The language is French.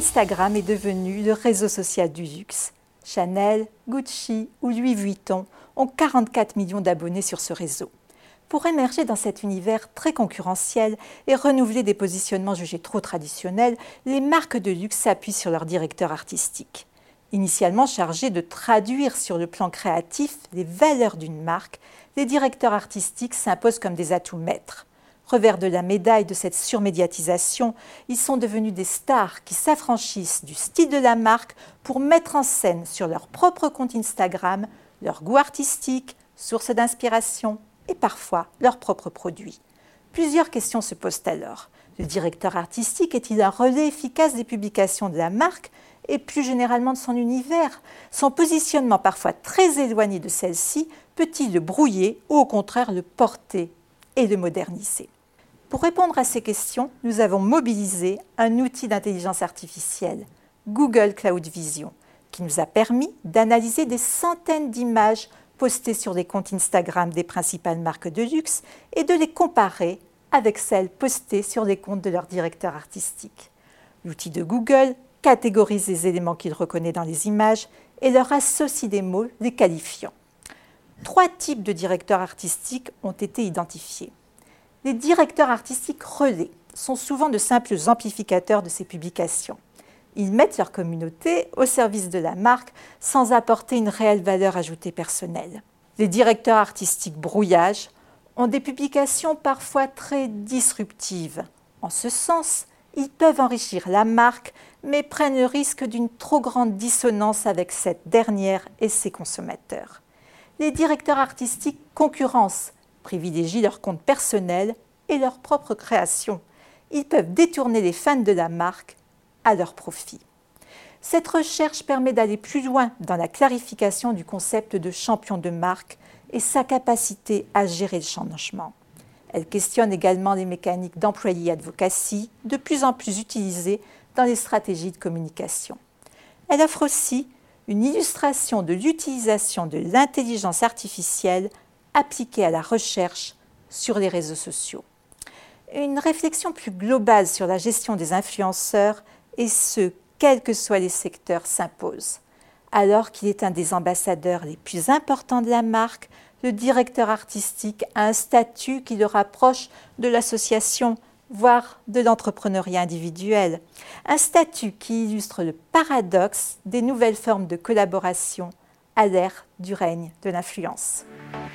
Instagram est devenu le réseau social du luxe. Chanel, Gucci ou Louis Vuitton ont 44 millions d'abonnés sur ce réseau. Pour émerger dans cet univers très concurrentiel et renouveler des positionnements jugés trop traditionnels, les marques de luxe s'appuient sur leur directeur artistique. Initialement chargés de traduire sur le plan créatif les valeurs d'une marque, les directeurs artistiques s'imposent comme des atouts maîtres. Revers de la médaille de cette surmédiatisation, ils sont devenus des stars qui s'affranchissent du style de la marque pour mettre en scène sur leur propre compte Instagram leur goût artistique, source d'inspiration et parfois leurs propres produits. Plusieurs questions se posent alors. Le directeur artistique est-il un relais efficace des publications de la marque et plus généralement de son univers? Son positionnement parfois très éloigné de celle-ci peut-il le brouiller ou au contraire le porter et le moderniser? Pour répondre à ces questions, nous avons mobilisé un outil d'intelligence artificielle, Google Cloud Vision, qui nous a permis d'analyser des centaines d'images postées sur les comptes Instagram des principales marques de luxe et de les comparer avec celles postées sur les comptes de leurs directeurs artistiques. L'outil de Google catégorise les éléments qu'il reconnaît dans les images et leur associe des mots les qualifiant. Trois types de directeurs artistiques ont été identifiés. Les directeurs artistiques relais sont souvent de simples amplificateurs de ces publications. Ils mettent leur communauté au service de la marque sans apporter une réelle valeur ajoutée personnelle. Les directeurs artistiques brouillage ont des publications parfois très disruptives. En ce sens, ils peuvent enrichir la marque, mais prennent le risque d'une trop grande dissonance avec cette dernière et ses consommateurs. Les directeurs artistiques concurrencent, privilégient leur compte personnel et leur propre création. Ils peuvent détourner les fans de la marque à leur profit. Cette recherche permet d'aller plus loin dans la clarification du concept de champion de marque et sa capacité à gérer le changement. Elle questionne également les mécaniques d'employé advocacy, de plus en plus utilisées dans les stratégies de communication. Elle offre aussi une illustration de l'utilisation de l'intelligence artificielle appliquée à la recherche sur les réseaux sociaux. Une réflexion plus globale sur la gestion des influenceurs et ce, quels que soient les secteurs, s'impose. Alors qu'il est un des ambassadeurs les plus importants de la marque, le directeur artistique a un statut qui le rapproche de l'association, voire de l'entrepreneuriat individuel. Un statut qui illustre le paradoxe des nouvelles formes de collaboration à l'ère du règne de l'influence. you